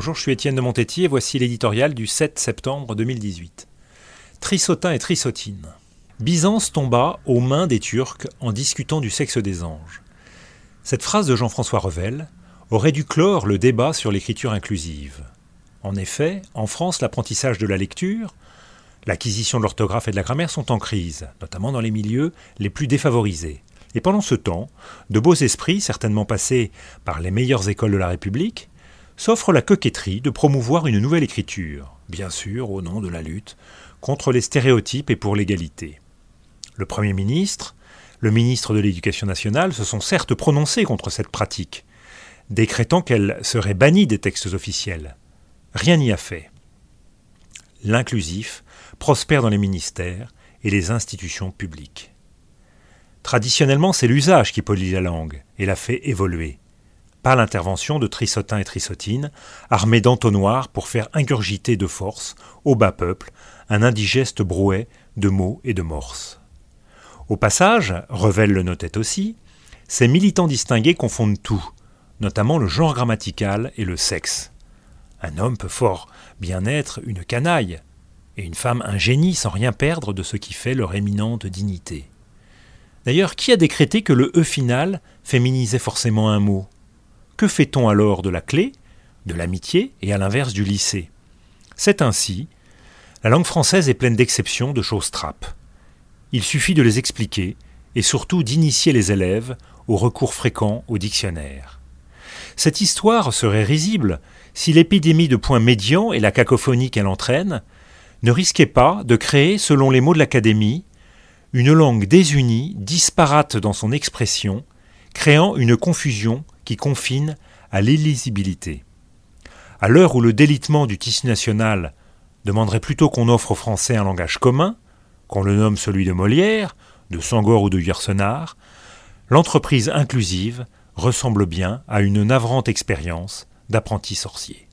Bonjour, je suis Étienne de Montetti et voici l'éditorial du 7 septembre 2018. Trissotin et Trissotine. Byzance tomba aux mains des Turcs en discutant du sexe des anges. Cette phrase de Jean-François Revel aurait dû clore le débat sur l'écriture inclusive. En effet, en France, l'apprentissage de la lecture, l'acquisition de l'orthographe et de la grammaire sont en crise, notamment dans les milieux les plus défavorisés. Et pendant ce temps, de beaux esprits, certainement passés par les meilleures écoles de la République, s'offrent la coquetterie de promouvoir une nouvelle écriture, bien sûr au nom de la lutte contre les stéréotypes et pour l'égalité. Le Premier ministre, le ministre de l'Éducation nationale se sont certes prononcés contre cette pratique, décrétant qu'elle serait bannie des textes officiels. Rien n'y a fait. L'inclusif prospère dans les ministères et les institutions publiques. Traditionnellement, c'est l'usage qui polie la langue et la fait évoluer, pas l'intervention de trissotins et trissotines, armés d'entonnoirs pour faire ingurgiter de force, au bas peuple, un indigeste brouet de mots et de morses. Au passage, Revel le notait aussi, ces militants distingués confondent tout, notamment le genre grammatical et le sexe. Un homme peut fort bien être une canaille, et une femme un génie sans rien perdre de ce qui fait leur éminente dignité. D'ailleurs, qui a décrété que le E final féminisait forcément un mot? Que fait-on alors de la clé, de l'amitié et à l'inverse du lycée? C'est ainsi. La langue française est pleine d'exceptions, de choses trappes. Il suffit de les expliquer et surtout d'initier les élèves au recours fréquent au dictionnaire. Cette histoire serait risible si l'épidémie de points médians et la cacophonie qu'elle entraîne ne risquaient pas de créer, selon les mots de l'Académie, une langue désunie, disparate dans son expression, créant une confusion confine à l'illisibilité. À l'heure où le délitement du tissu national demanderait plutôt qu'on offre aux Français un langage commun, qu'on le nomme celui de Molière, de Sangor ou de Yersenard, l'entreprise inclusive ressemble bien à une navrante expérience d'apprenti sorcier.